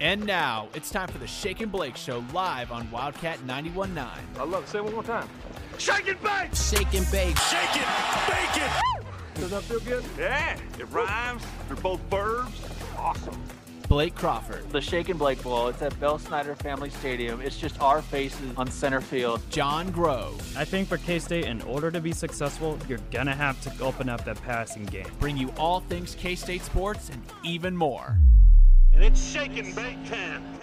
And now it's time for the Shake and Blake Show live on Wildcat 91.9. I love it. Say it one more time. Shake and bake! Shake and bake. Shake it! Bake it! Does that feel good? Yeah, it rhymes. They're both verbs. Awesome. Blake Crawford, The Shake and Blake Bowl. It's at Bill Snyder Family Stadium. It's just our faces on center field. Jon Grove. I think for K State, in order to be successful, you're gonna have to open up that passing game. Bring you all things K State sports and even more. And it's shake and bake time.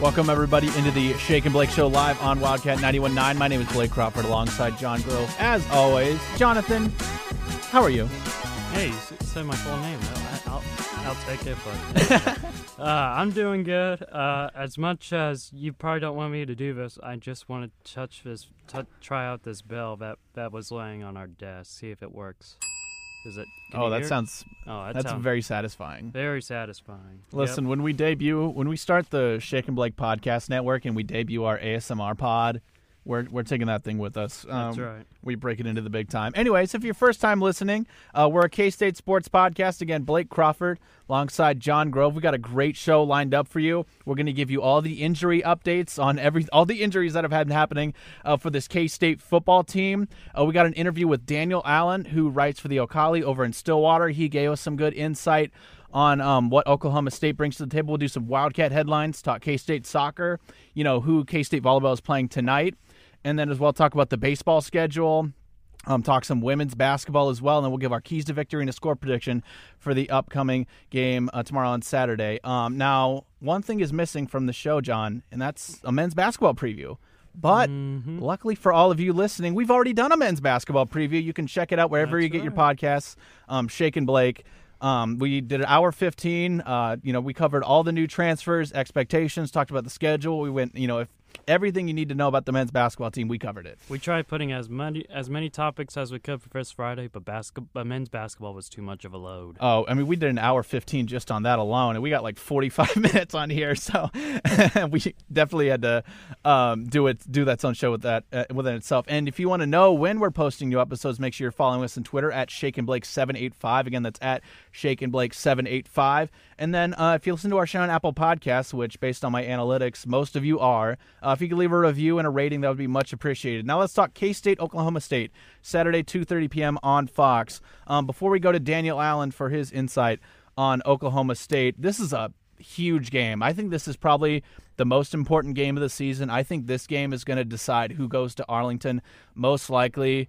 Welcome, everybody, into the Shake and Blake Show live on Wildcat 91.9. My name is Blake Crawford alongside Jon Grove. As always, Jonathan, how are you? Hey, you said my full name. I'll, I'll, I'll take it, but uh, I'm doing good. Uh, as much as you probably don't want me to do this, I just want to touch this, t- try out this bell that that was laying on our desk, see if it works. Is it? can oh, you that hear sounds Oh, that that's sounds very satisfying. very satisfying. Yep. Listen, when we debut, when we start the Shake and Blake Podcast Network and we debut our ASMR pod, we're we're taking that thing with us. That's Um, right. We break it into the big time. Anyways, if you're first time listening, uh, we're a K State sports podcast. Again, Blake Crawford alongside Jon Grove. We got a great show lined up for you. We're going to give you all the injury updates on every all the injuries that have had happening uh, for this K State football team. Uh, we got an interview with Daniel Allen, who writes for the O'Colly over in Stillwater. He gave us some good insight on um, what Oklahoma State brings to the table. We'll do some Wildcat headlines, talk K State soccer, you know, who K State volleyball is playing tonight, and then as well talk about the baseball schedule. Um, talk some women's basketball as well, and then we'll give our keys to victory and a score prediction for the upcoming game uh, tomorrow on Saturday. Um, now, one thing is missing from the show, Jon, and that's a men's basketball preview. But luckily for all of you listening, we've already done a men's basketball preview. You can check it out wherever you get your podcasts. Um, Shake and Blake. Um, we did an hour 15. Uh, you know, we covered all the new transfers, expectations, talked about the schedule. We went, you know, if everything you need to know about the men's basketball team, we covered it. We tried putting as many as many topics as we could for First Friday, but basketball, men's basketball was too much of a load. Oh, I mean, we did an hour 15 just on that alone, and we got like 45 minutes on here, so we definitely had to um, do it, do that own show with that uh, within itself. And if you want to know when we're posting new episodes, make sure you're following us on Twitter at Shake and Blake 785. Again, that's at Shake and Blake 785. And then uh, if you listen to our show on Apple Podcasts, which based on my analytics, most of you are, uh, if you could leave a review and a rating, that would be much appreciated. Now let's talk K State, Oklahoma State, Saturday 2:30 p.m. on Fox. Um, before we go to Daniel Allen for his insight on Oklahoma State, this is a huge game. I think this is probably the most important game of the season. I think this game is going to decide who goes to Arlington most likely.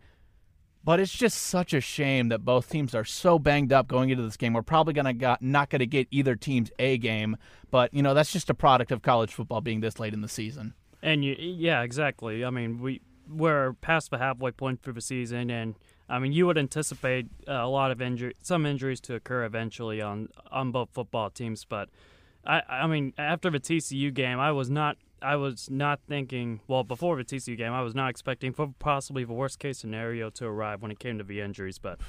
But it's just such a shame that both teams are so banged up going into this game. We're probably gonna got, not going to get either team's A game, but you know that's just a product of college football being this late in the season. And you, yeah, exactly. I mean, we we're past the halfway point through the season, and I mean, you would anticipate uh, a lot of injury, some injuries to occur eventually on on both football teams. But I, I mean, after the TCU game, I was not, I was not thinking. Well, before the TCU game, I was not expecting for possibly the worst case scenario to arrive when it came to the injuries. But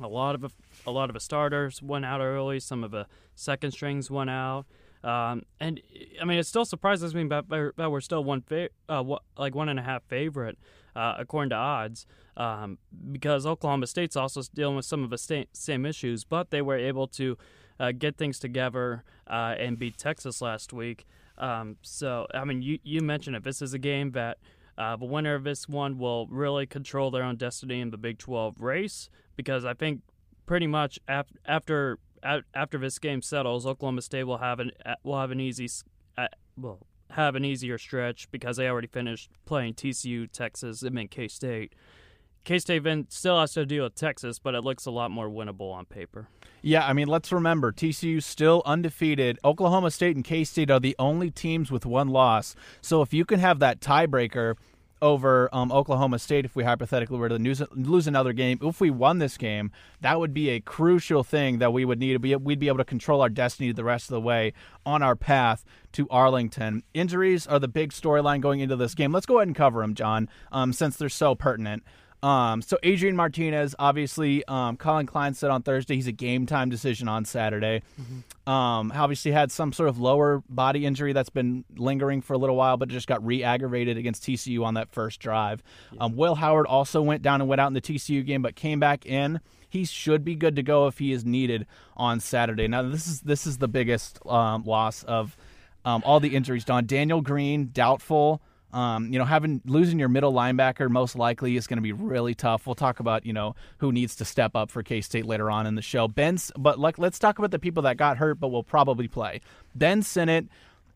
a lot of the, a lot of the starters went out early. Some of the second strings went out. Um, and I mean, it still surprises me that, that we're still one fa- uh, like one and a half favorite uh, according to odds, um, because Oklahoma State's also dealing with some of the same issues, but they were able to uh, get things together uh, and beat Texas last week. Um, so I mean, you you mentioned it. This is a game that. Uh, the winner of this one will really control their own destiny in the Big 12 race because I think pretty much af- after after this game settles, Oklahoma State will have an will have an easy well have an easier stretch because they already finished playing TCU, Texas, and then K State. K State still has to deal with Texas, but it looks a lot more winnable on paper. Yeah, I mean, let's remember TCU's still undefeated. Oklahoma State and K State are the only teams with one loss. So if you can have that tiebreaker over um, Oklahoma State, if we hypothetically were to lose, lose another game, if we won this game, that would be a crucial thing that we would need to be. We'd be able to control our destiny the rest of the way on our path to Arlington. Injuries are the big storyline going into this game. Let's go ahead and cover them, Jon, um, since they're so pertinent. Um, so Adrian Martinez, obviously, um, Collin Klein said on Thursday he's a game time decision on Saturday. Um, obviously had some sort of lower body injury that's been lingering for a little while, but just got re-aggravated against TCU on that first drive. Um, Will Howard also went down and went out in the TCU game, but came back in. He should be good to go if he is needed on Saturday. Now this is this is the biggest um, loss of um, all the injuries. Don Daniel Green doubtful. Um, you know, having losing your middle linebacker most likely is going to be really tough. We'll talk about you know who needs to step up for K State later on in the show. Ben's, but like let's talk about the people that got hurt but will probably play. Ben Sinnott,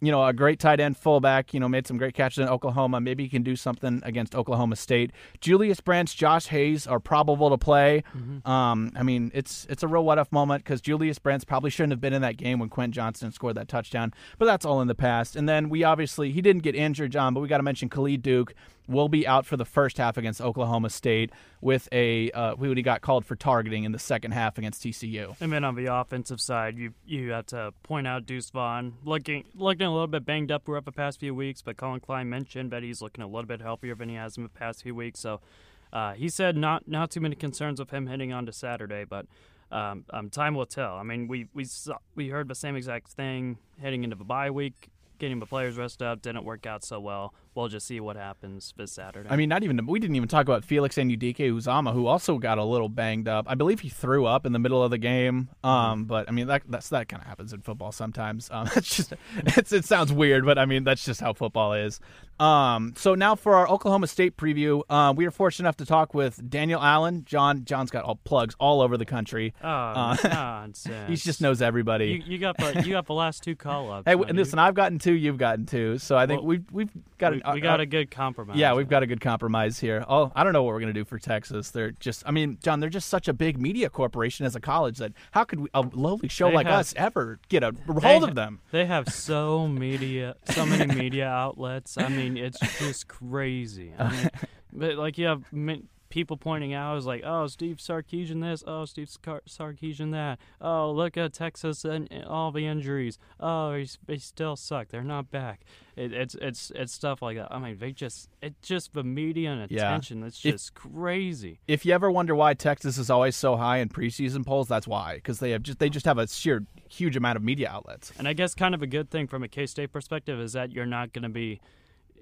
you know, a great tight end fullback. You know, made some great catches in Oklahoma. Maybe he can do something against Oklahoma State. Julius Branch, Josh Hayes are probable to play. Um, I mean, it's it's a real what if moment because Julius Branch probably shouldn't have been in that game when Quentin Johnston scored that touchdown. But that's all in the past. And then we obviously he didn't get injured, Jon, but we got to mention Khalid Duke will be out for the first half against Oklahoma State with a uh, who he got called for targeting in the second half against TCU. And then on the offensive side, you you have to point out Deuce Vaughn looking looking a little bit banged up throughout the past few weeks, but Collin Klein mentioned that he's looking a little bit healthier than he has in the past few weeks. So uh, he said not not too many concerns with him heading on to Saturday, but um, um, time will tell. I mean, we we saw, we heard the same exact thing heading into the bye week. Getting the players rested up didn't work out so well. We'll just see what happens this Saturday. I mean, not even we didn't even talk about Felix Anudike-Uzomah, who also got a little banged up. I believe he threw up in the middle of the game. Um, but I mean that that's that kind of happens in football sometimes. Um, it's just it's it sounds weird, but I mean that's just how football is. Um, so now for our Oklahoma State preview, uh, we are fortunate enough to talk with Daniel Allen. Jon Jon's got all plugs all over the country. oh, uh, nonsense. He just knows everybody. You, you got the you got the last two call ups. hey, listen, I've gotten two, you've gotten two, so I think Well, we've we've got we, we uh, got uh, a good compromise. Yeah, we've got a good compromise here. Oh, I don't know what we're going to do for Texas. They're just, I mean, Jon, they're just such a big media corporation as a college that how could we, a lowly show They like have- us ever get a hold of them? They have so media, so many media outlets. I mean, it's just crazy. I mean, but like you have people pointing out, is like, oh, Steve Sarkisian this, oh, Steve Scar- Sarkisian that. Oh, look at Texas and all the injuries. Oh, he's, they still suck. They're not back. It, it's it's it's stuff like that. I mean, they just it just the media and Yeah. attention. It's If- just crazy. If you ever wonder why Texas is always so high in preseason polls, that's why because they have just they just have a sheer huge amount of media outlets. And I guess kind of a good thing from a K State perspective is that you're not going to be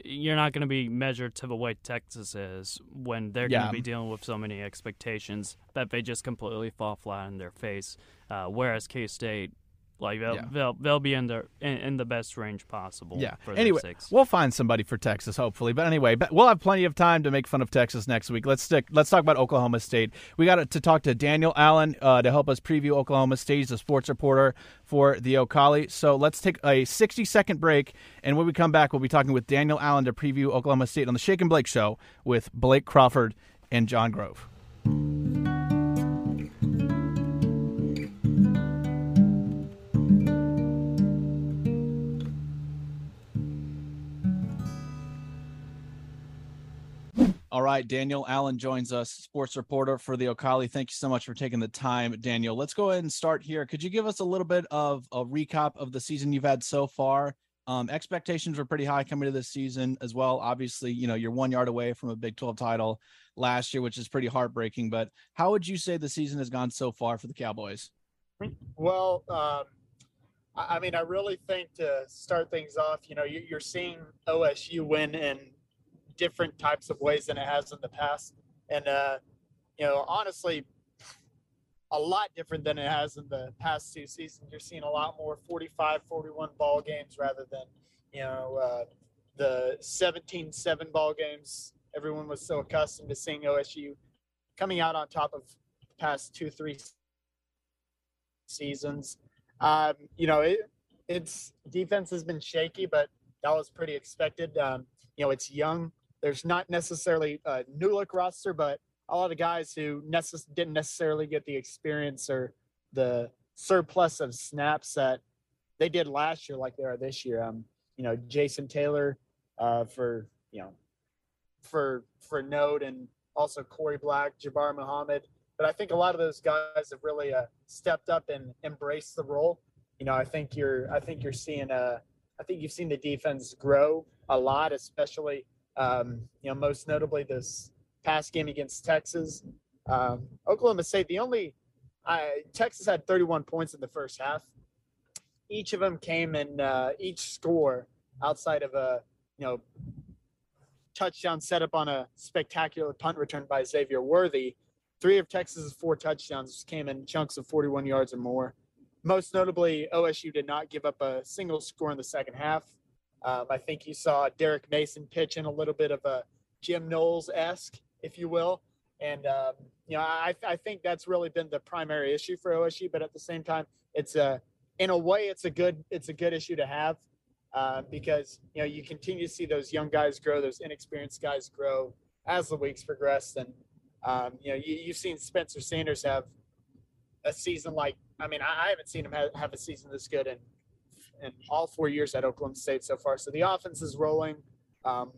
you're not going to be measured to the way Texas is when they're going to be dealing with so many expectations that they just completely fall flat in their face. Uh, whereas K State, like they'll, Yeah. they'll they'll be in their in, in the best range possible. Yeah. Anyway, sakes. we'll find somebody for Texas, hopefully. But anyway, but we'll have plenty of time to make fun of Texas next week. Let's stick. Let's talk about Oklahoma State. We got to talk to Daniel Allen uh, to help us preview Oklahoma State. He's a sports reporter for the O'Colly. So let's take a 60 second break, and when we come back, we'll be talking with Daniel Allen to preview Oklahoma State on the Shake and Blake Show with Blake Crawford and Jon Grove. All right, Daniel Allen joins us, sports reporter for the O'Colly. Thank you so much for taking the time, Daniel. Let's go ahead and start here. Could you give us a little bit of a recap of the season you've had so far? Um, expectations were pretty high coming to this season as well. Obviously, you know you're one yard away from a Big 12 title last year, which is pretty heartbreaking. But how would you say the season has gone so far for the Cowboys? Well, um, I mean, I really think to start things off, you know, you- you're seeing OSU win in different types of ways than it has in the past. And, uh, you know, honestly, a lot different than it has in the past two seasons. You're seeing a lot more 45 41 ball games rather than, you know, uh, the 17 7 ball games. Everyone was so accustomed to seeing OSU coming out on top of the past two, three seasons. Um, you know, it, its defense has been shaky, but that was pretty expected. Um, you know, it's young. There's not necessarily a new look roster, but a lot of guys who necess- didn't necessarily get the experience or the surplus of snaps that they did last year, like they are this year. Um, you know, Jason Taylor uh, for you know for for Node and also Korie Black, Jabbar Muhammad. But I think a lot of those guys have really uh, stepped up and embraced the role. You know, I think you're I think you're seeing uh I think you've seen the defense grow a lot, especially um, you know most notably this past game against Texas. Um, Oklahoma State, the only I, Texas had 31 points in the first half. Each of them came in uh, each score outside of a you know touchdown set up on a spectacular punt return by Xavier Worthy. Three of Texas's four touchdowns came in chunks of 41 yards or more. Most notably, OSU did not give up a single score in the second half. Um, I think you saw Derek Mason pitch in a little bit of a Jim Knowles esque, if you will. And, um, you know, I, I think that's really been the primary issue for OSU. But at the same time, it's a, in a way, it's a good, it's a good issue to have uh, because, you know, you continue to see those young guys grow, those inexperienced guys grow as the weeks progress. And, um, you know, you, you've seen Spencer Sanders have a season like, I mean, I, I haven't seen him have, have a season this good in, in all four years at Oklahoma State so far. So the offense is rolling. Um,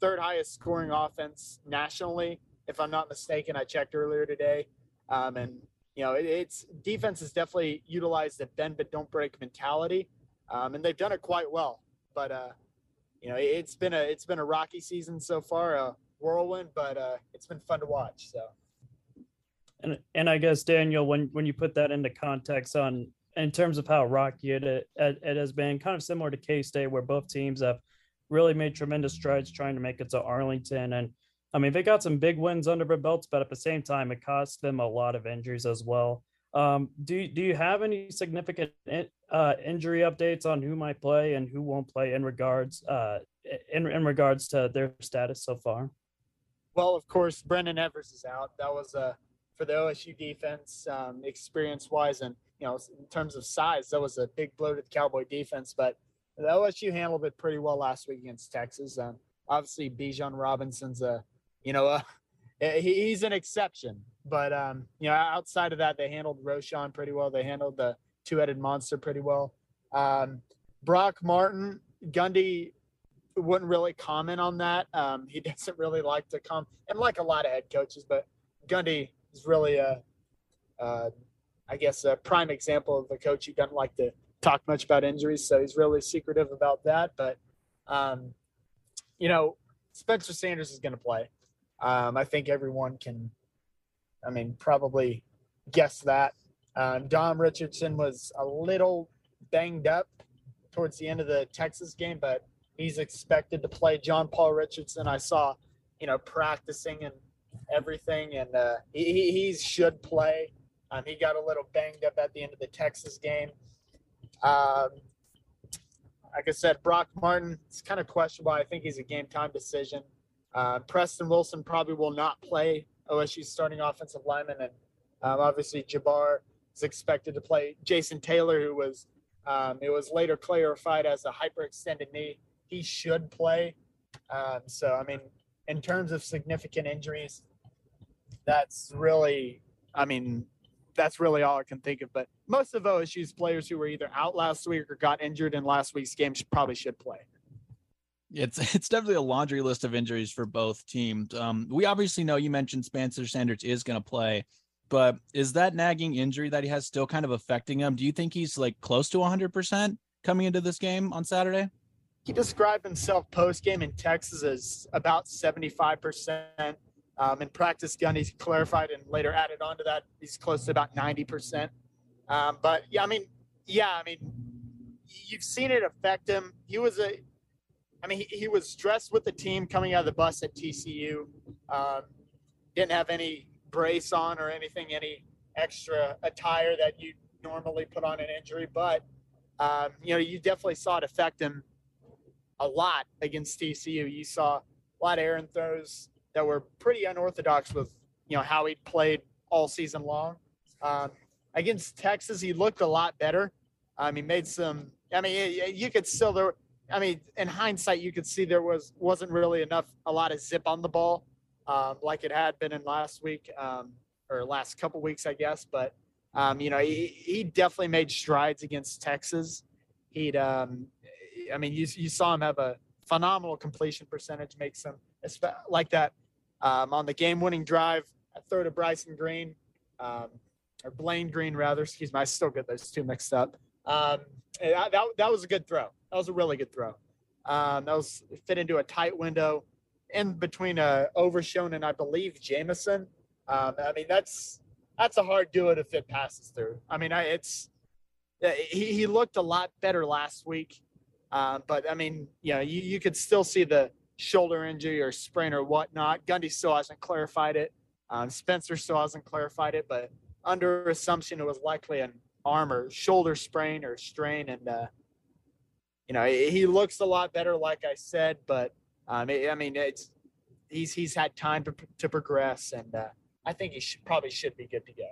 third highest scoring offense nationally, if I'm not mistaken. I checked earlier today. Um, and, you know, it, it's defense has definitely utilized the bend but don't break mentality. Um, and they've done it quite well. But, uh, you know, it, has been a it's been a rocky season so far, a whirlwind, but uh, it's been fun to watch. So. And and I guess Daniel, when when you put that into context on in terms of how rocky it it, it has been, kind of similar to K State, where both teams have really made tremendous strides trying to make it to Arlington. And I mean, they got some big wins under their belts, but at the same time, it cost them a lot of injuries as well. Um, do do you have any significant uh, injury updates on who might play and who won't play in regards uh, in in regards to their status so far? Well, of course, Brendon Evers is out. That was uh, for the OSU defense, um, experience wise, and you know, in terms of size, that was a big blow to the Cowboy defense. But the OSU handled it pretty well last week against Texas. Um, obviously, Bijan Robinson's a, you know, a, he's an exception. But um, you know, outside of that, they handled Roschon pretty well. They handled the two-headed monster pretty well. Um, Brock Martin, Gundy wouldn't really comment on that. Um, he doesn't really like to come, and like a lot of head coaches, but Gundy is really a, uh, I guess, a prime example of a coach who doesn't like to talk much about injuries. So he's really secretive about that. But, um, you know, Spencer Sanders is going to play. Um, I think everyone can, I mean, probably guess that. Um, Dom Richardson was a little banged up towards the end of the Texas game, but he's expected to play. John Paul Richardson, I saw, you know, practicing and everything, and uh, he, he should play. Um, he got a little banged up at the end of the Texas game. Um, like I said, Brock Martin, it's kind of questionable. I think he's a game time decision. Uh, Preston Wilson probably will not play OSU's starting offensive lineman, and um, obviously Jabbar is expected to play. Jason Taylor, who was um, it was later clarified as a hyperextended knee, he should play. Um, so I mean, in terms of significant injuries, that's really, I mean, that's really all I can think of. But most of OSU's players who were either out last week or got injured in last week's game probably should play. It's it's definitely a laundry list of injuries for both teams. Um, we obviously know you mentioned Spencer Sanders is going to play, but is that nagging injury that he has still kind of affecting him? Do you think he's like close to 100% coming into this game on Saturday? He described himself post game in Texas as about 75%. Um, in practice, Gundy's clarified and later added on to that. He's close to about 90%. Um, but yeah, I mean, yeah, I mean, you've seen it affect him. He was a, I mean, he, he was dressed with the team coming out of the bus at TCU. Um, didn't have any brace on or anything, any extra attire that you normally put on an injury. But, um, you know, you definitely saw it affect him a lot against TCU. You saw a lot of errant throws that were pretty unorthodox with you know how he played all season long. Um, against Texas, he looked a lot better. Um, he made some. I mean, you could still there. I mean, in hindsight, you could see there was wasn't really enough a lot of zip on the ball, um, like it had been in last week um, or last couple weeks, I guess. But um, you know, he, he definitely made strides against Texas. He'd, um, I mean, you you saw him have a phenomenal completion percentage, make some like that um, on the game-winning drive. I throw to Bryson Green, um, or Blaine Green rather. Excuse me, I still get those two mixed up. Um, that that was a good throw. That was a really good throw. Um, that was fit into a tight window, in between uh, Overshown and I believe Jamison. Um, I mean, that's that's a hard duo to fit passes through. I mean, I, it's he, he looked a lot better last week, uh, but I mean, you know, you, you could still see the shoulder injury or sprain or whatnot. Gundy still hasn't clarified it. Um, Spencer still hasn't clarified it, but under assumption it was likely an arm or shoulder sprain or strain, and uh, you know, he looks a lot better, like I said, but um, I mean, it's he's he's had time to, to progress, and uh, I think he should, probably should be good to go.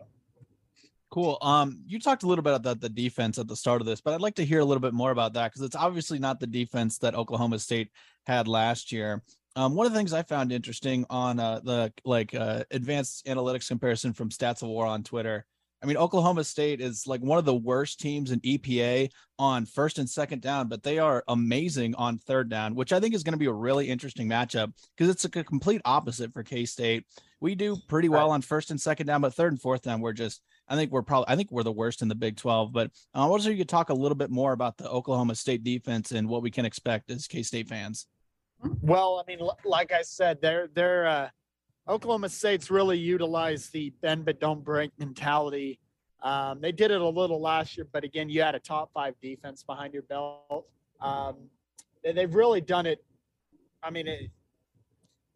Cool. Um, you talked a little bit about the defense at the start of this, but I'd like to hear a little bit more about that because it's obviously not the defense that Oklahoma State had last year. Um, one of the things I found interesting on uh, the like uh, advanced analytics comparison from Stats of War on Twitter I mean, Oklahoma State is like one of the worst teams in EPA on first and second down, but they are amazing on third down, which I think is going to be a really interesting matchup because it's a complete opposite for K State. We do pretty well on first and second down, but third and fourth down, we're just, I think we're probably, I think we're the worst in the Big 12. But uh, I uh, wonder if you could talk a little bit more about the Oklahoma State defense and what we can expect as K State fans. Well, I mean, like I said, they're, they're, uh, Oklahoma State's really utilized the bend but don't break mentality. Um, they did it a little last year, but again, you had a top five defense behind your belt. Um, they've really done it. I mean, it,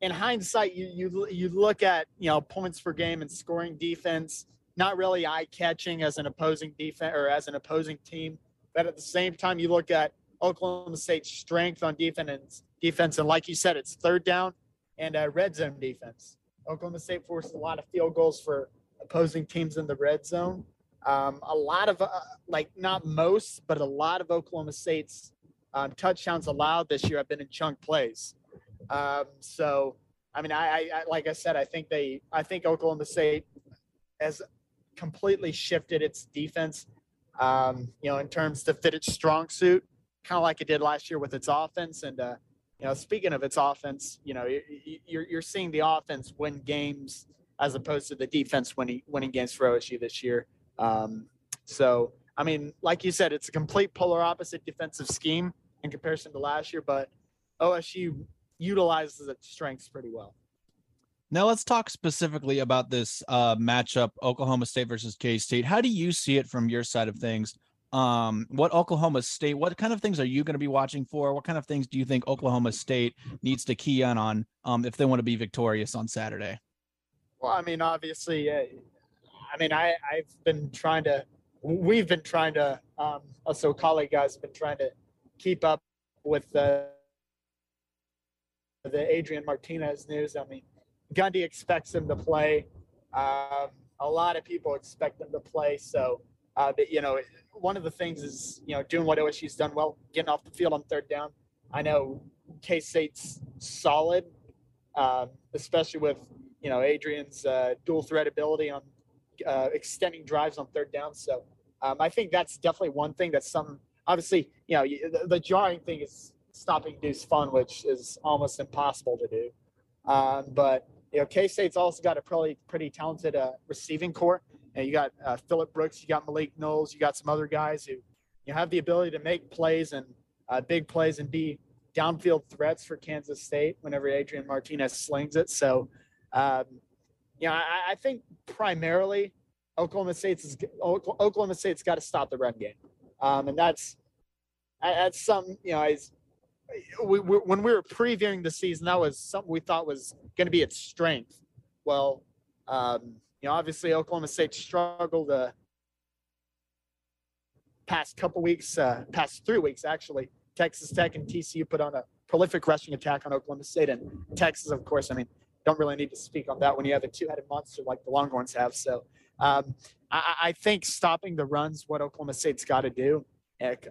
in hindsight, you you you look at you know points per game and scoring defense, not really eye catching as an opposing defense or as an opposing team, but at the same time, you look at Oklahoma State's strength on defense defense, and like you said, it's third down and red zone defense. Oklahoma State forced a lot of field goals for opposing teams in the red zone. Um, a lot of, uh, like, not most, but a lot of Oklahoma State's um, touchdowns allowed this year have been in chunk plays. Um, so, I mean, I, I, like I said, I think they, I think Oklahoma State has completely shifted its defense, um, you know, in terms to fit its strong suit, kind of like it did last year with its offense. And, uh, you know, speaking of its offense, you know, you're, you're seeing the offense win games as opposed to the defense winning winning games for OSU this year. Um, so, I mean, like you said, it's a complete polar opposite defensive scheme in comparison to last year, but OSU utilizes its strengths pretty well. Now let's talk specifically about this uh, matchup, Oklahoma State versus K State. How do you see it from your side of things? Um, what Oklahoma State, what kind of things are you going to be watching for? What kind of things do you think Oklahoma State needs to key in on um, if they want to be victorious on Saturday? Well, I mean, obviously, uh, I mean, I, I've been trying to, we've been trying to, um, also colleague guys have been trying to keep up with the, the Adrian Martinez news. I mean, Gundy expects him to play. Um, a lot of people expect him to play. So, uh, but, you know, one of the things is, you know, doing what OSU's done well, getting off the field on third down. I know K State's solid, um, especially with, you know, Adrian's uh, dual threat ability on uh, extending drives on third down. So um, I think that's definitely one thing that's some, obviously, you know, the, the jarring thing is stopping Deuce Vaughn, which is almost impossible to do. Um, but, you know, K State's also got a pretty, pretty talented uh, receiving core. And you got uh, Phillip Brooks, you got Malik Knowles, you got some other guys who you have the ability to make plays and uh, big plays and be downfield threats for Kansas State whenever Adrian Martinez slings it. So, um, you know, I, I, think primarily Oklahoma State's is, Oklahoma State's got to stop the run game, um, and that's that's some you know. we, we, when we were previewing the season, that was something we thought was going to be its strength. Well, um, you know, obviously Oklahoma State struggled uh, past couple weeks, uh, past three weeks actually. Texas Tech and TCU put on a prolific rushing attack on Oklahoma State, and Texas, of course. I mean, don't really need to speak on that when you have a two-headed monster like the Longhorns have. So, um, I, I, think stopping the runs what Oklahoma State's got to do.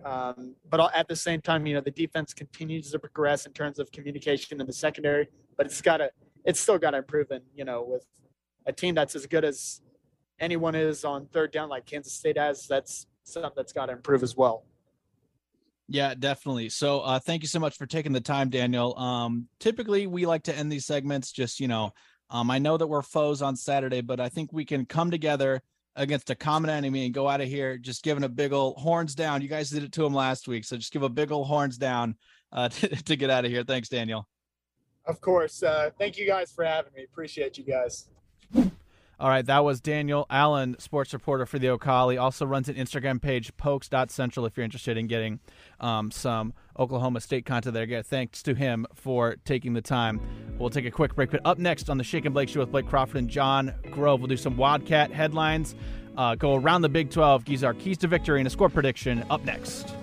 Um, but at the same time, you know, the defense continues to progress in terms of communication in the secondary, but it's got to, it's still got to improve. And you know, with a team that's as good as anyone is on third down, like Kansas State has, that's something that's got to improve as well. Yeah, definitely. So, uh, thank you so much for taking the time, Daniel. Um, typically, we like to end these segments just, you know, um, I know that we're foes on Saturday, but I think we can come together against a common enemy and go out of here just giving a big old horns down. You guys did it to him last week, so just give a big old horns down uh, to, to get out of here. Thanks, Daniel. Of course. Uh, thank you guys for having me. Appreciate you guys. All right, that was Daniel Allen, sports reporter for the O'Colly. Also runs an Instagram page, pokes.central, if you're interested in getting um, some Oklahoma State content there. Again, thanks to him for taking the time. We'll take a quick break. But up next on the Shake and Blake Show with Blake Crawford and Jon Grove, we'll do some Wildcat headlines, uh, go around the Big 12, give our keys to victory, and a score prediction up next.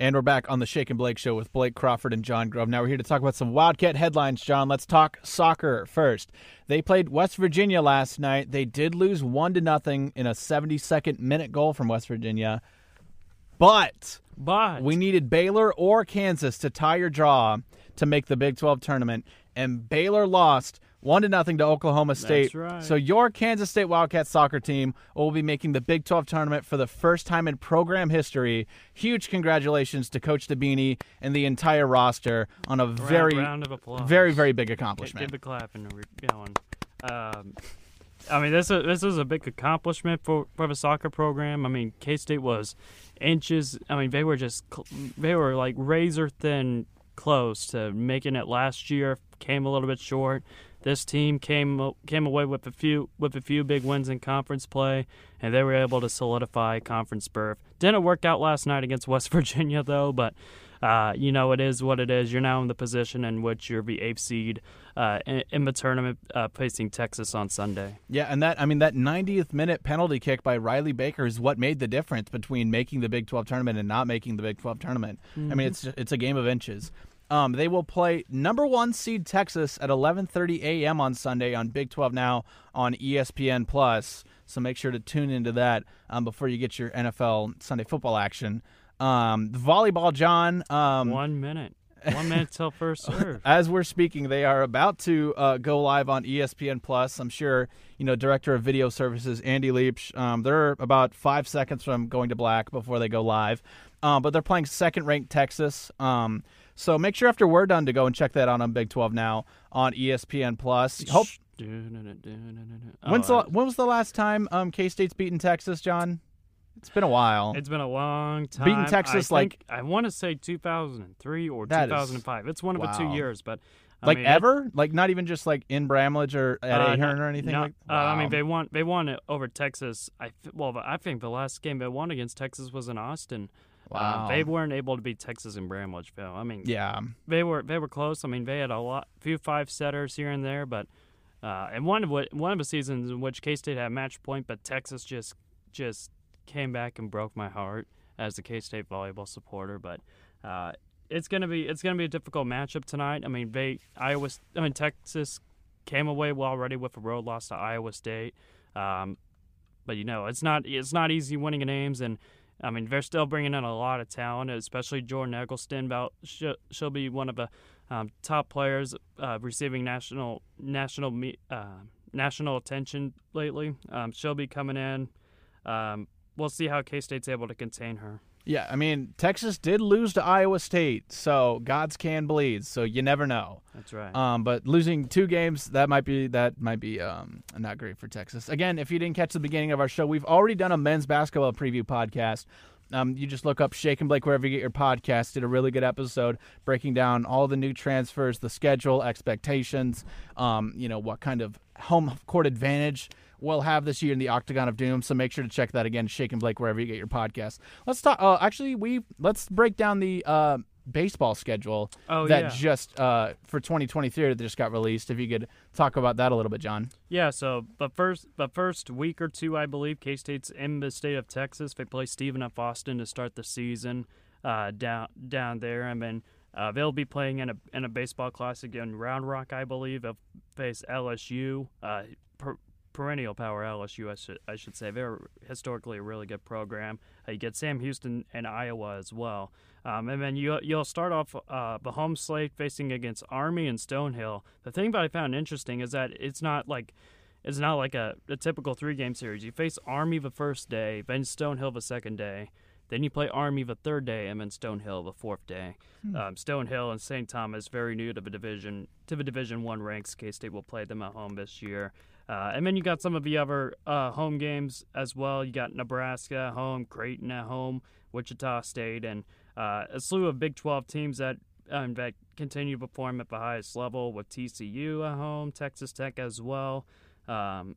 And we're back on the Shake and Blake show with Blake Crawford and Jon Grove. Now we're here to talk about some Wildcat headlines, Jon. Let's talk soccer first. They played West Virginia last night. They did lose 1 to nothing in a 72nd minute goal from West Virginia. But But we needed Baylor or Kansas to tie or draw to make the Big 12 tournament and Baylor lost one to nothing to Oklahoma State. right. So your Kansas State Wildcats soccer team will be making the Big 12 tournament for the first time in program history. Huge congratulations to Coach Dabini and the entire roster on a round, very, round of applause. very, very big accomplishment. get the clapping we're going. Um, I mean, this is, this is a big accomplishment for, for the soccer program. I mean, K State was inches. I mean, they were just they were like razor thin close to making it last year. Came a little bit short. This team came came away with a few with a few big wins in conference play, and they were able to solidify conference berth. Didn't work out last night against West Virginia though, but uh, you know it is what it is. You're now in the position in which you're the eighth seed uh, in, in the tournament, uh, facing Texas on Sunday. Yeah, and that I mean that 90th minute penalty kick by Riley Baker is what made the difference between making the Big 12 tournament and not making the Big 12 tournament. I mean, it's it's a game of inches. Um, they will play number one seed Texas at 11:30 a.m. on Sunday on Big 12 Now on ESPN Plus. So make sure to tune into that um, before you get your NFL Sunday football action. Um, volleyball, Jon. Um, One minute, one minute till first serve. as we're speaking, they are about to uh, go live on ESPN Plus. I'm sure you know director of video services Andy Leach. Um, they're about five seconds from going to black before they go live, um, but they're playing second-ranked Texas. Um, so make sure after we're done to go and check that out on Big 12 now on ESPN Plus. Hope. When's the, when was the last time um, K State's beaten Texas, Jon? It's been a while. It's been a long time. Beating Texas, I like- I want to say 2003 or That is- 2005. It's one of the two years, but I like mean, it- ever? like not even just like in Bramlage or at Uh, Ahearn or anything no, like. uh, I mean, they won. They won it over Texas. I well, I think the last game they won against Texas was in Austin. Uh, Wow. they weren't able to beat Texas and Bramlageville. I mean, yeah. they were they were close. I mean, they had a lot, few five setters here and there, but uh, and one of what one of the seasons in which K State had match point, but Texas just just came back and broke my heart as a K State volleyball supporter. But uh, it's gonna be it's gonna be a difficult matchup tonight. I mean, they Iowa. I mean, Texas came away well already with a road loss to Iowa State. Um, but you know, it's not it's not easy winning games and. I mean, they're still bringing in a lot of talent, especially Jordan Eggleston. About she'll, be one of the um, top players uh, receiving national national uh, national attention lately. Um, she'll be coming in. Um, we'll see how K State's able to contain her. Yeah, I mean, Texas did lose to Iowa State, so God's can bleed, so you never know. That's right. Um, but losing two games, that might be that might be um, not great for Texas. Again, if you didn't catch the beginning of our show, we've already done a men's basketball preview podcast. Um, you just look up Shake and Blake wherever you get your podcast. Did a really good episode breaking down all the new transfers, the schedule, expectations. Um, you know what kind of home court advantage we'll have this year in the Octagon of Doom. So make sure to check that again, Shake and Blake wherever you get your podcast. Let's talk. Uh, actually, we let's break down the uh, baseball schedule Oh, that yeah. just uh, for 2023 that just got released. If you could talk about that a little bit, Jon. Yeah, so the first the first week or two, I believe, K State's in the state of Texas. They play Stephen F. Austin to start the season uh, down down there, and then uh, they'll be playing in a in a baseball classic in Round Rock, I believe. They'll face LSU, uh, per, perennial power LSU, I should I should say. They're historically a really good program. Uh, you get Sam Houston and Iowa as well. Um, and then you, you'll start off uh, the home slate facing against Army and Stonehill. The thing that I found interesting is that it's not like it's not like a, a typical three game series. You face Army the first day, then Stonehill the second day, then you play Army the third day, and then Stonehill the fourth day. Um, Stonehill and St. Thomas very new to the division to the Division One ranks. K State will play them at home this year. Uh, and then you got some of the other uh, home games as well. You got Nebraska at home, Creighton at home, Wichita State, and uh, a slew of Big 12 teams that um, that continue to perform at the highest level with TCU at home, Texas Tech as well. Um,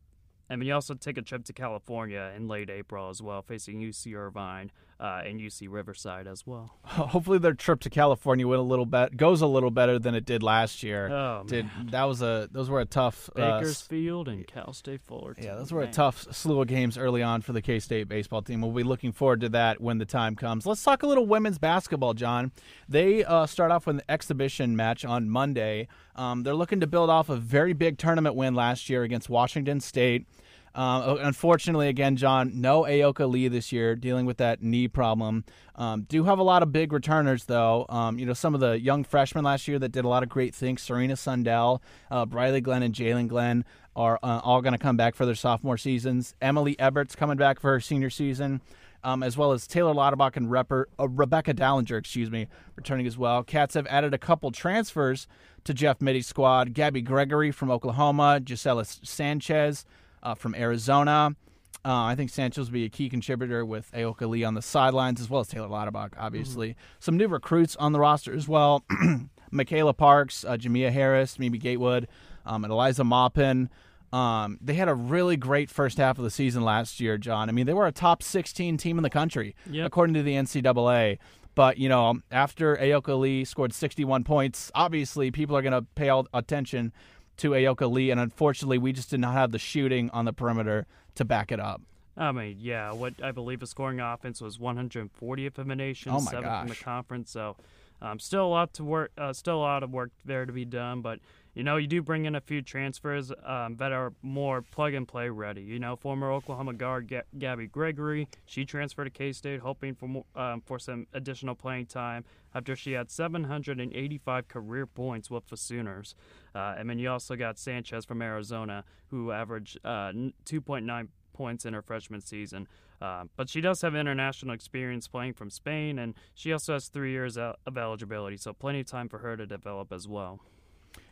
and then you also take a trip to California in late April as well, facing UC Irvine uh, and UC Riverside as well. Hopefully, their trip to California went a little bit goes a little better than it did last year. Oh, did man. that was a those were a tough uh, Bakersfield and Cal State Fullerton. Yeah, those were a tough slew of games early on for the K State baseball team. We'll be looking forward to that when the time comes. Let's talk a little women's basketball, Jon. They uh, start off with an exhibition match on Monday. Um, they're looking to build off a very big tournament win last year against Washington State. Um, unfortunately, again, Jon, no Ayoka Lee this year, dealing with that knee problem. Um, do have a lot of big returners, though. Um, you know, some of the young freshmen last year that did a lot of great things. Serena Sundell, uh, Brylee Glenn, and Jaelyn Glenn are uh, all going to come back for their sophomore seasons. Emilee Ebert's coming back for her senior season. Um, as well as Taylor Lauterbach and uh, Rebekah Dallinger, excuse me, returning as well. Cats have added a couple transfers to Jeff Mittie's squad. Gabby Gregory from Oklahoma, Gisela Sanchez uh, from Arizona. Uh, I think Sanchez will be a key contributor with Ayoka Lee on the sidelines, as well as Taylor Lauterbach, obviously. Some new recruits on the roster as well. Michaela Parks, uh, Jamia Harris, Mimi Gatewood, um, and Eliza Maupin. Um, they had a really great first half of the season last year, Jon. I mean, they were a top 16 team in the country, Yep. according to the NCAA. But, you know, after Ayoka Lee scored 61 points, obviously people are going to pay all attention to Ayoka Lee. And unfortunately, we just did not have the shooting on the perimeter to back it up. I mean, yeah, what I believe the scoring offense was 140th in the nation, Oh seventh in the conference. So, um, still a lot to work, uh, still a lot of work there to be done. But you know, you do bring in a few transfers um, that are more plug and play ready. You know, former Oklahoma guard Ga- Gabby Gregory, she transferred to K State, hoping for more, um, for some additional playing time after she had 785 career points with the Sooners. Uh, and then you also got Sanchez from Arizona, who averaged uh, 2.9 points in her freshman season. Uh, but she does have international experience playing from Spain, and she also has three years of eligibility, so plenty of time for her to develop as well.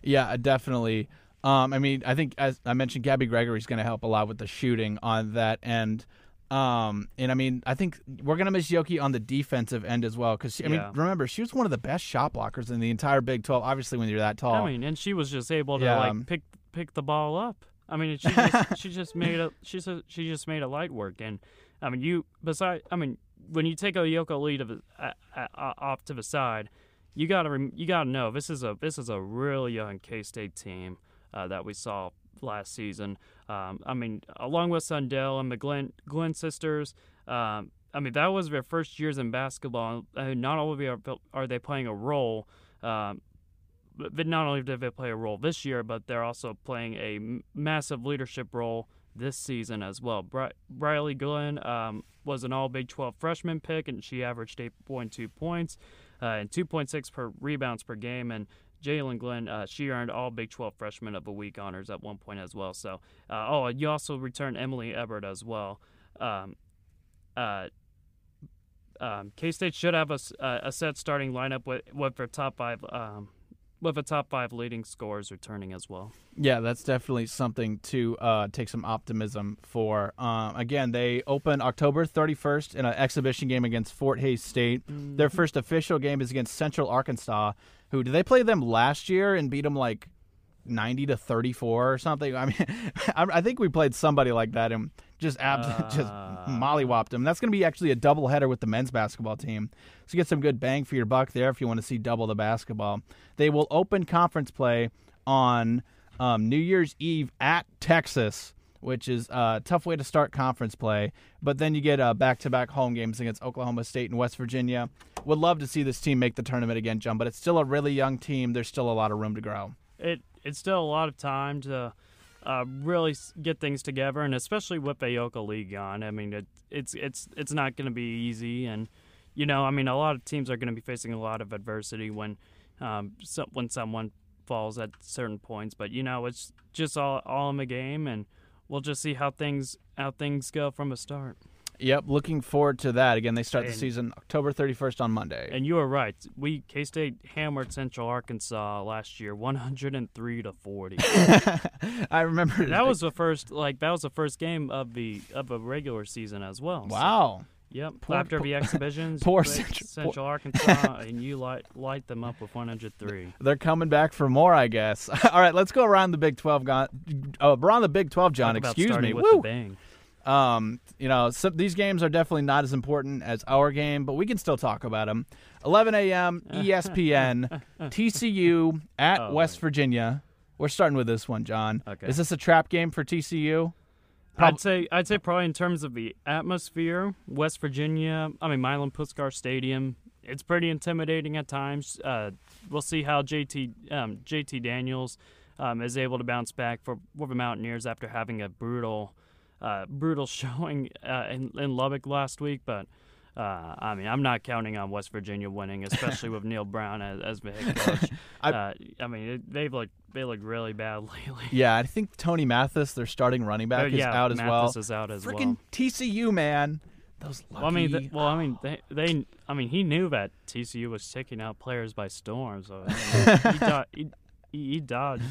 Yeah, definitely. Um, I mean, I think as I mentioned, Gabby Gregory's going to help a lot with the shooting on that end. Um, and I mean, I think we're going to miss Yoki on the defensive end as well because I mean, remember she was one of the best shot blockers in the entire Big Twelve. Obviously, when you're that tall. I mean, and she was just able to Yeah, like um, pick pick the ball up. I mean, she just, she just made a she just, she just made a light work, and I mean, you beside I mean, when you take a Yoko lead of, uh, uh, off to the side, you gotta rem- you gotta know this is a this is a really young K State team uh, that we saw last season. Um, I mean, along with Sundell and the Glenn Glenn sisters. Um, I mean, that was their first years in basketball. Not only are, are they playing a role, um, but not only did they play a role this year, but they're also playing a massive leadership role this season as well. Bri- Brylee Glenn um, was an All Big 12 freshman pick, and she averaged 8.2 points uh, and 2.6 per rebounds per game. And Jaelyn Glenn, uh, she earned All Big 12 Freshman of the Week honors at one point as well. So, uh, oh, and you also returned Emilee Ebert as well. Um, uh, um, K State should have a, uh, a set starting lineup with with their top five um, with a top five leading scorers returning as well. Yeah, that's definitely something to uh, take some optimism for. Um, again, they open October 31st in an exhibition game against Fort Hays State. Their first official game is against Central Arkansas, who did they play them last year and beat them like 90 to 34 or something? I mean, I I think we played somebody like that and just abs- just mollywopped them. That's going to be actually a doubleheader with the men's basketball team. So get some good bang for your buck there if you want to see double the basketball. They will open conference play on um, New Year's Eve at Texas, which is a tough way to start conference play. But then you get uh, back-to-back home games against Oklahoma State and West Virginia. Would love to see this team make the tournament again, Jon. But it's still a really young team. There's still a lot of room to grow. It it's still a lot of time to uh, really get things together, and especially with Aoka League on. I mean, it, it's it's it's not going to be easy, and you know, I mean, a lot of teams are going to be facing a lot of adversity when um, so, when someone falls at certain points. But you know, it's just all all in the game, and we'll just see how things how things go from a start. Yep, looking forward to that. Again, they start the season October 31st on Monday. And you were right. We K State hammered Central Arkansas last year, 103 to 40. I remember that was the first like that was the first game of the of a regular season as well. So, wow. Yep. Poor- After the exhibitions, poor Central- Central Arkansas, and you light light them up with 103. They're coming back for more, I guess. All right, let's go around the Big 12. Gon- uh, around the Big 12, Jon. Excuse me. with the Woo. bang. Um, you know, some, these games are definitely not as important as our game, but we can still talk about them. 11 a.m. ESPN, TCU at Oh, West. Virginia. We're starting with this one, Jon. Okay. Is this a trap game for TCU? Prob- I'd say I'd say probably in terms of the atmosphere, West Virginia. I mean, Milan Puskar Stadium. It's pretty intimidating at times. Uh, we'll see how JT um, JT Daniels um, is able to bounce back for, for the Mountaineers after having a brutal uh, brutal showing uh, in, in Lubbock last week. But uh, I mean, I'm not counting on West Virginia winning, especially with Neal Brown as, as the head coach. I- uh, I mean, it, they've looked they look really bad lately. Yeah, I think Tony Mathis, their starting running back, is yeah, out as well. Mathis is out as well. Freaking TCU, man. Those lucky. Well, I mean, th- well, I mean, they, they, I mean, he knew that TCU was taking out players by storm, so I mean, he, do- he, he, dodged.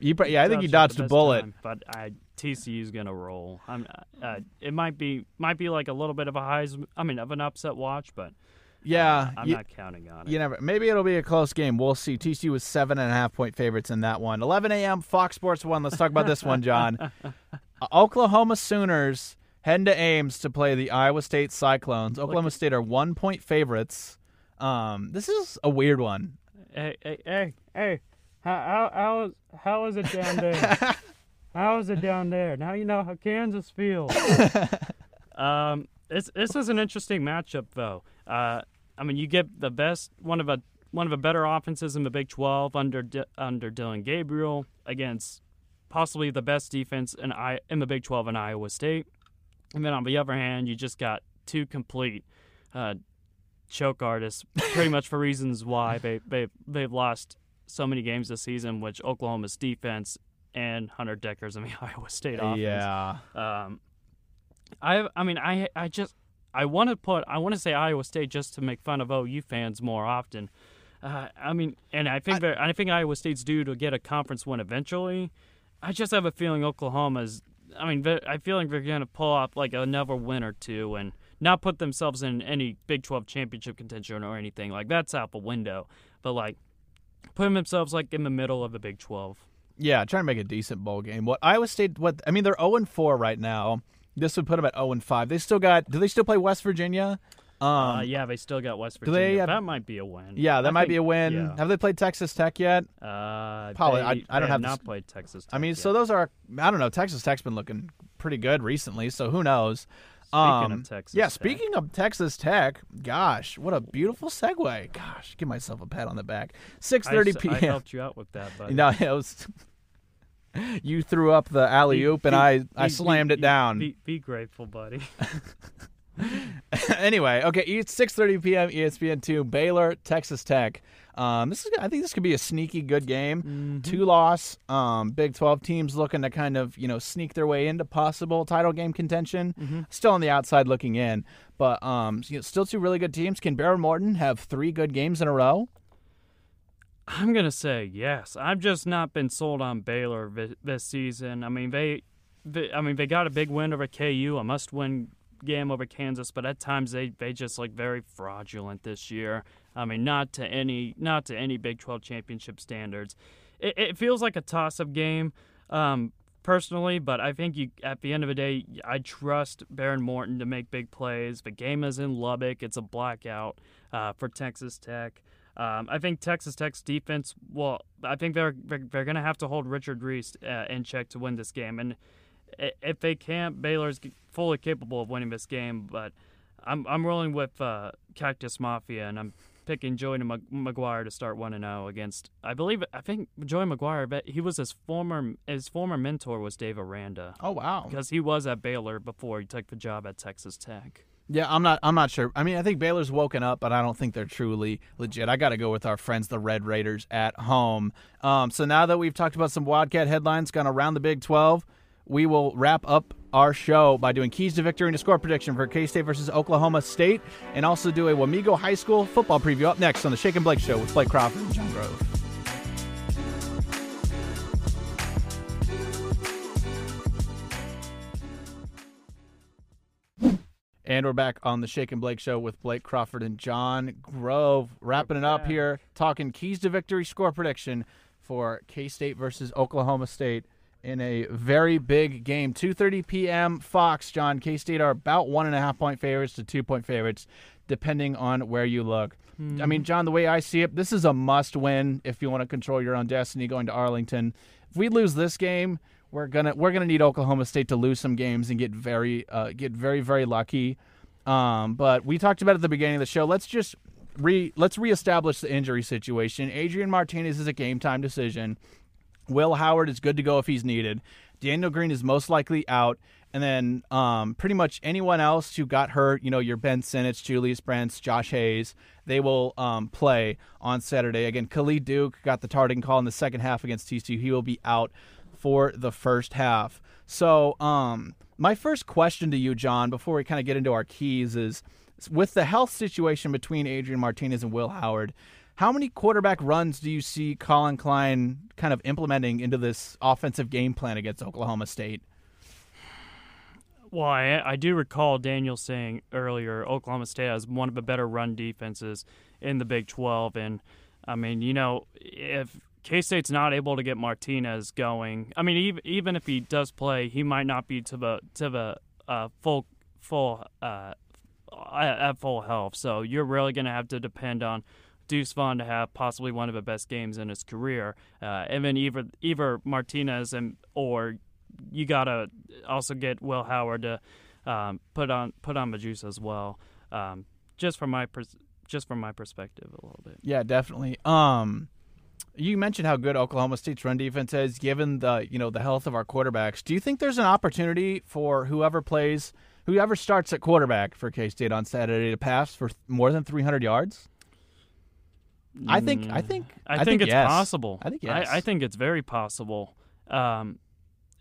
You yeah, I think he dodged a bullet. time, but I, TCU's gonna roll. I'm, uh, it might be, might be like a little bit of a highs. I mean, of an upset watch, but Yeah, I'm you, not counting on it. you never. Maybe it'll be a close game. We'll see. TCU was seven and a half point favorites in that one. 11 a.m. Fox Sports One. Let's talk about this one, Jon. Uh, Oklahoma Sooners heading to Ames to play the Iowa State Cyclones. Oklahoma State are one point favorites. Um, this is a weird one. Hey, hey, hey, hey, how, how, how, is, how is it down there? how is it down there? Now you know how Kansas feels. um, this this is an interesting matchup, though. Uh, I mean, you get the best one of a one of the better offenses in the Big 12 under D- under Dillon Gabriel against possibly the best defense in I in the Big 12 in Iowa State. And then on the other hand, you just got two complete uh, choke artists, pretty much for reasons why they they they've lost so many games this season, which Oklahoma's defense and Hunter Dekkers in the Iowa State offense. Yeah. Um, I I mean I I just I want to put I want to say Iowa State just to make fun of OU fans more often. Uh, I mean, and I think I, I think Iowa State's due to get a conference win eventually. I just have a feeling Oklahoma's. I mean, I feel like they're going to pull off like another win or two and not put themselves in any Big 12 championship contention or anything. Like that's out the window. But like putting themselves like in the middle of the Big 12. Yeah, trying to make a decent bowl game. What Iowa State? What I mean, they're zero and four right now. This would put them at zero and five. They still got. Do they still play West Virginia? Um, uh, yeah, they still got West Virginia. they that might be a win. yeah, that I might think- be a win. yeah. Have they played Texas Tech yet? Uh, Probably. They, I- I don't have have not s- played Texas. Tech I mean, Tech so those are. I don't know. Texas Tech's been looking pretty good recently, so who knows? Speaking Um, of Texas, yeah. Tech, Speaking of Texas Tech, gosh, what a beautiful segue. Gosh, give myself a pat on the back. Six thirty s- I p.m. helped you out with that, but No, it was. you threw up the alley oop, and I I slammed it down. Be, be grateful, buddy. anyway, okay, it's 6:30 p.m. ESPN two Baylor Texas Tech. Um, this is I think this could be a sneaky good game. Mm-hmm. Two loss. Um, Big 12 teams looking to kind of you know sneak their way into possible title game contention. Mm-hmm. Still on the outside looking in, but um, you know, still two really good teams. Can Behren Morton have three good games in a row? I'm gonna say yes. I've just not been sold on Baylor this season. I mean, they, they, I mean, they got a big win over KU, a must-win game over Kansas, but at times they they just like very fraudulent this year. I mean, not to any not to any Big 12 championship standards. It, it feels like a toss-up game. Um, personally, but I think you at the end of the day, I trust Behren Morton to make big plays. The game is in Lubbock; it's a blackout uh, for Texas Tech. Um, I think Texas Tech's defense. Well, I think they're they're, they're going to have to hold Richard Reese uh, in check to win this game, and if they can't, Baylor's fully capable of winning this game. But I'm I'm rolling with uh, Cactus Mafia, and I'm picking Joey McGuire to start one and zero against. I believe I think Joey McGuire. But he was his former his former mentor was Dave Aranda Oh wow. because he was at Baylor before he took the job at Texas Tech. Yeah, I'm not. I'm not sure. I mean, I think Baylor's woken up, but I don't think they're truly legit. I got to go with our friends, the Red Raiders, at home. Um, so now that we've talked about some Wildcat headlines, gone around the Big 12, we will wrap up our show by doing keys to victory and a score prediction for K State versus Oklahoma State, and also do a Wamego High School football preview up next on the Shake and Blake Show with Blake Crawford and Jon Grove. And we're back on the Shake and Blake show with Blake Crawford and Jon Grove. Wrapping it up here, talking keys to victory score prediction for K State versus Oklahoma State in a very big game. 2:30 p.m. Fox. Jon K State are about one and a half point favorites to two point favorites, depending on where you look. I mean, hmm. John, the way I see it, this is a must win if you want to control your own destiny going to Arlington. If we lose this game, we're gonna we're gonna need Oklahoma State to lose some games and get very uh, get very very lucky. Um, but we talked about at the beginning of the show. Let's just re let's reestablish the injury situation. Adrian Martinez is a game time decision. Will Howard is good to go if he's needed. Daniel Green is most likely out. And then um, pretty much anyone else who got hurt, you know, your Ben Sinnott, Julius Brents, Josh Hayes, they will um, play on Saturday. Again, Khalid Duke got the targeting call in the second half against TCU. He will be out for the first half. So, um, my first question to you, Jon, before we kind of get into our keys, is with the health situation between Adrian Martinez and Will Howard, how many quarterback runs do you see Collin Klein kind of implementing into this offensive game plan against Oklahoma State? Well, I, I do recall Daniel saying earlier Oklahoma State has one of the better run defenses in the Big 12. And, I mean, you know, if K State's not able to get Martinez going, I mean, even, even if he does play, he might not be to the, to the uh, full, full, uh, at full health. So you're really going to have to depend on Deuce Vaughn to have possibly one of the best games in his career. Uh, and then either, either Martinez and or you gotta also get Will Howard to um, put on put on the juice as well. Um, just from my pers- just from my perspective, a little bit. Yeah, definitely. Um, you mentioned how good Oklahoma State's run defense is, given the you know the health of our quarterbacks. Do you think there's an opportunity for whoever plays, whoever starts at quarterback for K State on Saturday to pass for more than 300 yards? I think. I think. I, think, it's yes. possible. I think yes. I, I think it's very possible. Um,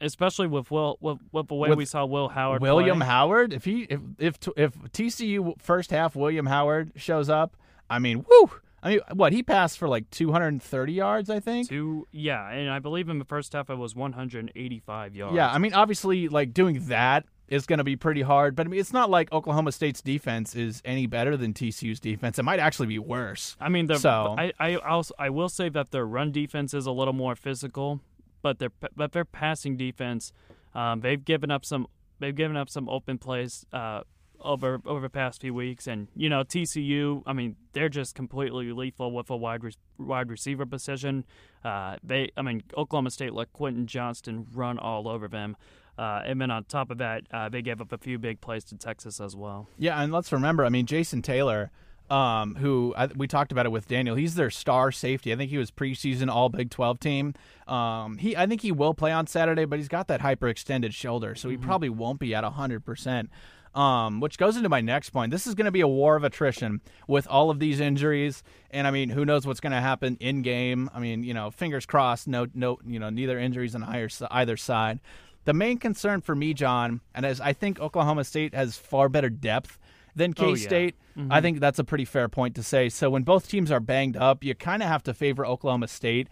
especially with Will, with, with the way With we saw Will Howard. William play. Howard. If he if if if TCU first half William Howard shows up, I mean, woo. I mean, what he passed for like 230 yards, I think. Two, yeah, and I believe in the first half it was 185 yards. Yeah, I mean, obviously, like doing that is going to be pretty hard. But I mean, it's not like Oklahoma State's defense is any better than TCU's defense. It might actually be worse. I mean, So- I I also, I will say that their run defense is a little more physical, but their but their passing defense, um, they've given up some they've given up some open plays uh, over over the past few weeks, and you know TCU, I mean, they're just completely lethal with a wide re- wide receiver position. Uh, they, I mean, Oklahoma State let Quentin Johnston run all over them. Uh, and then on top of that, uh, they gave up a few big plays to Texas as well. Yeah, and let's remember, I mean, Jason Taylor, um, who I, we talked about it with Daniel, he's their star safety. I think he was preseason All Big 12 team. Um, he, I think he will play on Saturday, but he's got that hyperextended shoulder, so he probably won't be at 100%. Um, which goes into my next point. This is going to be a war of attrition with all of these injuries, and I mean, who knows what's going to happen in game? I mean, you know, fingers crossed, no, no, you know, neither injuries on either, either side. The main concern for me, Jon, and as I think Oklahoma State has far better depth than Oh, K yeah. State, I think that's a pretty fair point to say. So when both teams are banged up, you kind of have to favor Oklahoma State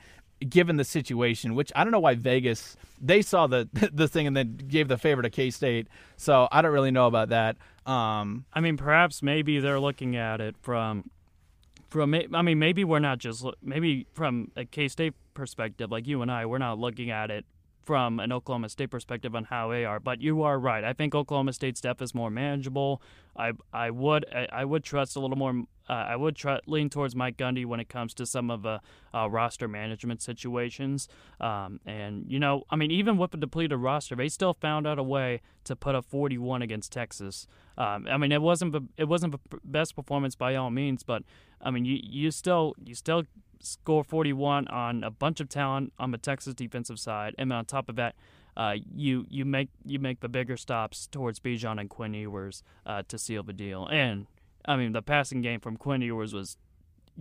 given the situation, which I don't know why Vegas they saw the the thing and then gave the favor to K State. So I don't really know about that. Um, I mean, perhaps maybe they're looking at it from from I mean, maybe we're not just maybe from a K State perspective, like you and I, we're not looking at it from an Oklahoma State perspective on how they are. But you are right. I think Oklahoma State's depth is more manageable. I I would I, I would trust a little more. Uh, I would try, lean towards Mike Gundy when it comes to some of the uh, roster management situations. Um, and you know, I mean, even with a depleted roster, they still found out a way to put up 41 against Texas. Um, I mean, it wasn't the, it wasn't the best performance by all means, but I mean, you you still you still score 41 on a bunch of talent on the Texas defensive side, and on top of that, uh, you you make you make the bigger stops towards Bijan and Quinn Ewers uh, to seal the deal. And I mean, the passing game from Quinn Ewers was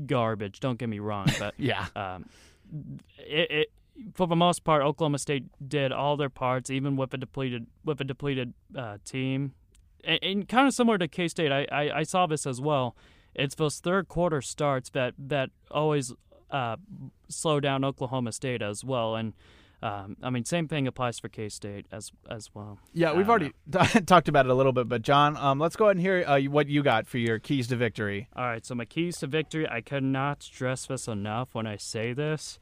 garbage. Don't get me wrong, but yeah, um, it, it for the most part, Oklahoma State did all their parts, even with a depleted with a depleted uh, team, and, and, kind of similar to K State. I, I, I saw this as well. It's those third quarter starts that that always uh, slow down Oklahoma State as well, and um, I mean, same thing applies for K State as as well. Yeah, we've already talked about it a little bit, but Jon, um, let's go ahead and hear uh, what you got for your keys to victory. All right, so my keys to victory, I cannot stress this enough when I say this.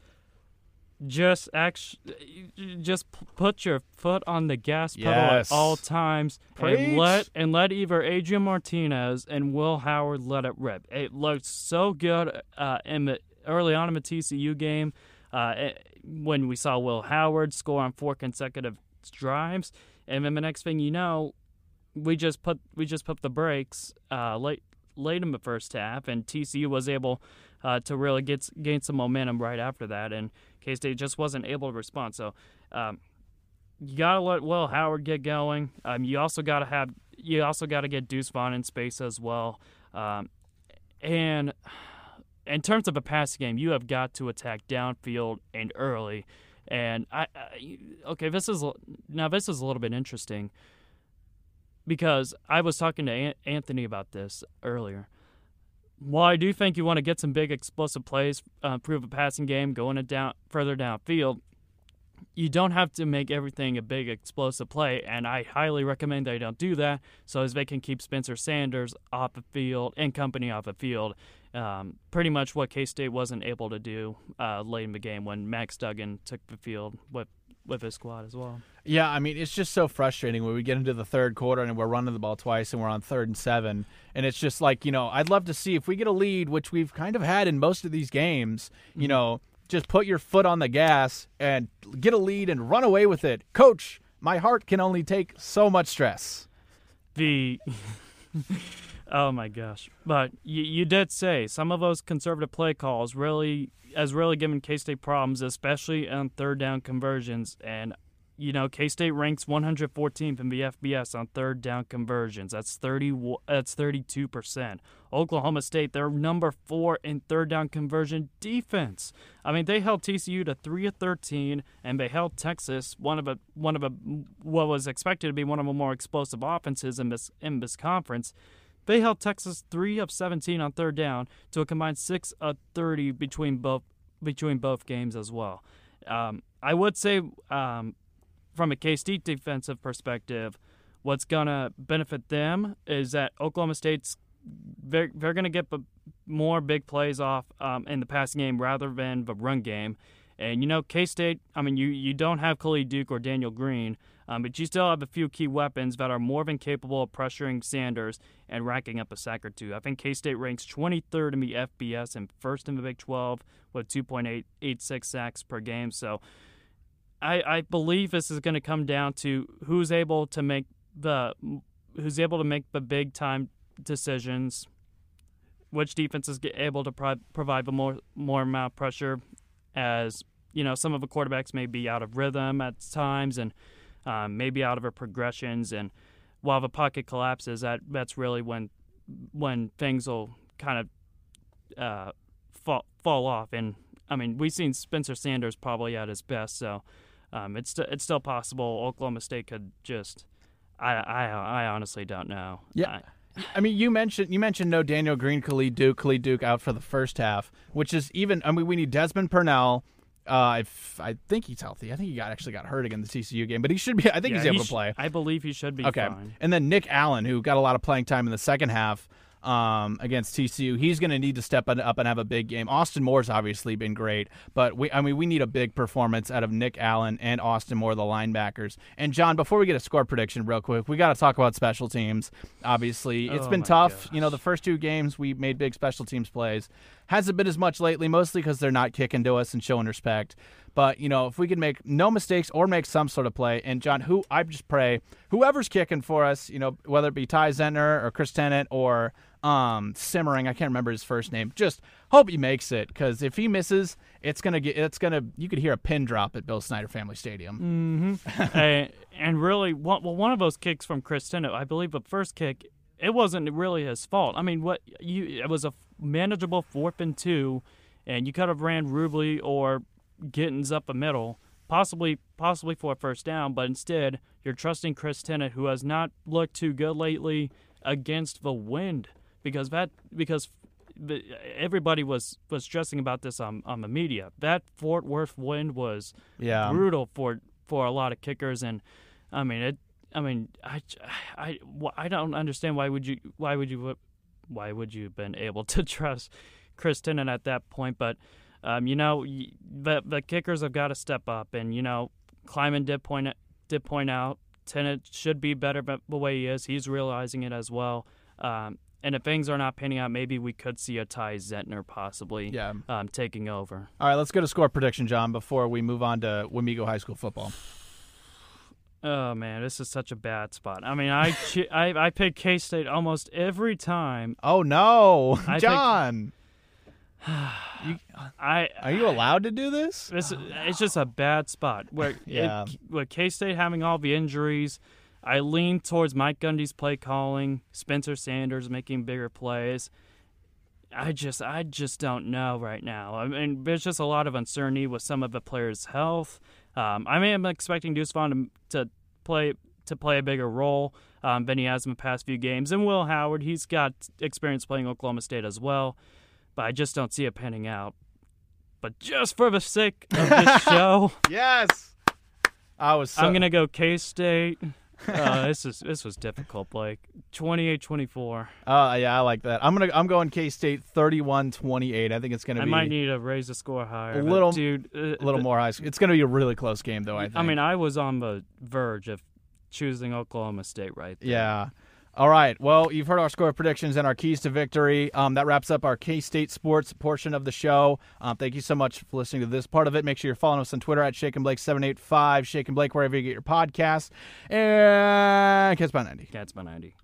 Just actually, just put your foot on the gas pedal yes. at all times, Preach. and let and let either Adrian Martinez and Will Howard let it rip. It looked so good uh, in the early on in the TCU game. Uh, when we saw Will Howard score on four consecutive drives, and then the next thing you know, we just put we just put the brakes uh, late late in the first half, and TCU was able uh, to really get gain some momentum right after that, and K State just wasn't able to respond. So. Um, you gotta let Will Howard get going. Um, you also gotta have you also gotta get Deuce Vaughn in space as well. Um, and in terms of a passing game, you have got to attack downfield and early. And I, I, okay, this is now this is a little bit interesting because I was talking to Anthony about this earlier. While I do think you want to get some big explosive plays, uh, prove a passing game, going it down further downfield, you don't have to make everything a big explosive play, and I highly recommend they don't do that so as they can keep Spencer Sanders off the field and company off the field. Um, pretty much what K State wasn't able to do uh, late in the game when Max Duggan took the field with with his squad as well. Yeah, I mean it's just so frustrating when we get into the third quarter and we're running the ball twice and we're on third and seven, and it's just like you know I'd love to see if we get a lead, which we've kind of had in most of these games, you mm-hmm. know just put your foot on the gas and get a lead and run away with it. Coach, my heart can only take so much stress. The Oh my gosh. But you, you did say some of those conservative play calls really has really given K-State problems, especially on third down conversions and you know, K State ranks 114th in the FBS on third down conversions. That's 30. That's 32 percent. Oklahoma State, they're number four in third down conversion defense. I mean, they held TCU to three of 13, and they held Texas, one of a one of a what was expected to be one of the more explosive offenses in this in this conference. They held Texas three of 17 on third down to a combined six of 30 between both between both games as well. Um, I would say um, from a K State defensive perspective, what's gonna benefit them is that Oklahoma State's they're, they're gonna get more big plays off um, in the passing game rather than the run game. And you know, K State. I mean, you you don't have Khalid Duke or Daniel Green, um, but you still have a few key weapons that are more than capable of pressuring Sanders and racking up a sack or two. I think K State ranks 23rd in the FBS and first in the Big 12 with 2.886 sacks per game. So I, I believe this is going to come down to who's able to make the who's able to make the big time decisions, which defense is able to pro- provide the more more amount of pressure, as you know some of the quarterbacks may be out of rhythm at times and um, maybe out of their progressions, and while the pocket collapses, that that's really when when things will kind of uh, fall fall off. And I mean, we've seen Spencer Sanders probably at his best, so um, it's st- it's still possible Oklahoma State could just. I I, I honestly don't know. Yeah. I, I mean, you mentioned you mentioned no Daniel Green, Khalid Duke, Khalid Duke out for the first half, which is even. I mean, we need Desmond Purnell. Uh, if I think he's healthy. I think he got actually got hurt again the TCU game, but he should be. I think yeah, he's able he to play. I believe he should be. Okay, fine. and then Nick Allen, who got a lot of playing time in the second half um, against TCU. He's going to need to step up and have a big game. Austin Moore's obviously been great, but we, I mean, we need a big performance out of Nick Allen and Austin Moore, the linebackers. And Jon, before we get a score prediction, real quick, we got to talk about special teams. Obviously, it's oh been tough. Gosh. You know, the first two games we made big special teams plays. Hasn't been as much lately, mostly because they're not kicking to us and showing respect. But you know, if we can make no mistakes or make some sort of play, and Jon, who I just pray whoever's kicking for us, you know, whether it be Ty Zentner or Chris Tennant or um, Simmering, I can't remember his first name. Just hope he makes it because if he misses, it's gonna get it's gonna you could hear a pin drop at Bill Snyder Family Stadium. Mm-hmm. and, and really, well, one of those kicks from Chris Tennant, I believe the first kick, it wasn't really his fault. I mean, what you it was a manageable fourth and two, and you could have ran Rubley or Giddens up the middle, possibly possibly for a first down, but instead you're trusting Chris Tennant, who has not looked too good lately against the wind, because that because everybody was was stressing about this on on the media. That Fort Worth wind was Yeah. brutal for for a lot of kickers, and I mean it. I mean, I, I, I don't understand why would you why would you why would you have been able to trust Chris Tennant at that point? But um, you know, the the kickers have got to step up, and you know, Kleiman did point did point out Tennant should be better but the way he is. He's realizing it as well. Um, and if things are not panning out, maybe we could see a Ty Zentner possibly Yeah. um, taking over. All right, let's go to score prediction, Jon, before we move on to Wamego High School football. Oh man, this is such a bad spot. I mean, I I, I pick K State almost every time. Oh no, I Jon, I are you allowed to do this? It's, it's just a bad spot where Yeah. it, with K State having all the injuries. I lean towards Mike Gundy's play calling, Spencer Sanders making bigger plays. I just I just don't know right now. I mean, there's just a lot of uncertainty with some of the players' health. Um, I I'm expecting Deuce Vaughn to, to play to play a bigger role um, than he has in the past few games. And Will Howard, he's got experience playing Oklahoma State as well, but I just don't see it panning out. But just for the sake of this show, Yes. I was. So, I'm gonna go K State. Uh, this is this was difficult, Like 28-24. Uh, yeah, I like that. I'm gonna. I'm going K State 31-28. I think it's gonna be I be might need to raise the score higher. A little- dude. Uh, a little more high. school. It's gonna be a really close game, though. I think. I mean, I was on the verge of choosing Oklahoma State right there. Yeah. All right. Well, you've heard our score predictions and our keys to victory. Um, that wraps up our K State sports portion of the show. Um, thank you so much for listening to this part of it. Make sure you're following us on Twitter at Shake and Blake seven eight five, Shake and Blake wherever you get your podcasts, and Kids by ninety. Cats by 90.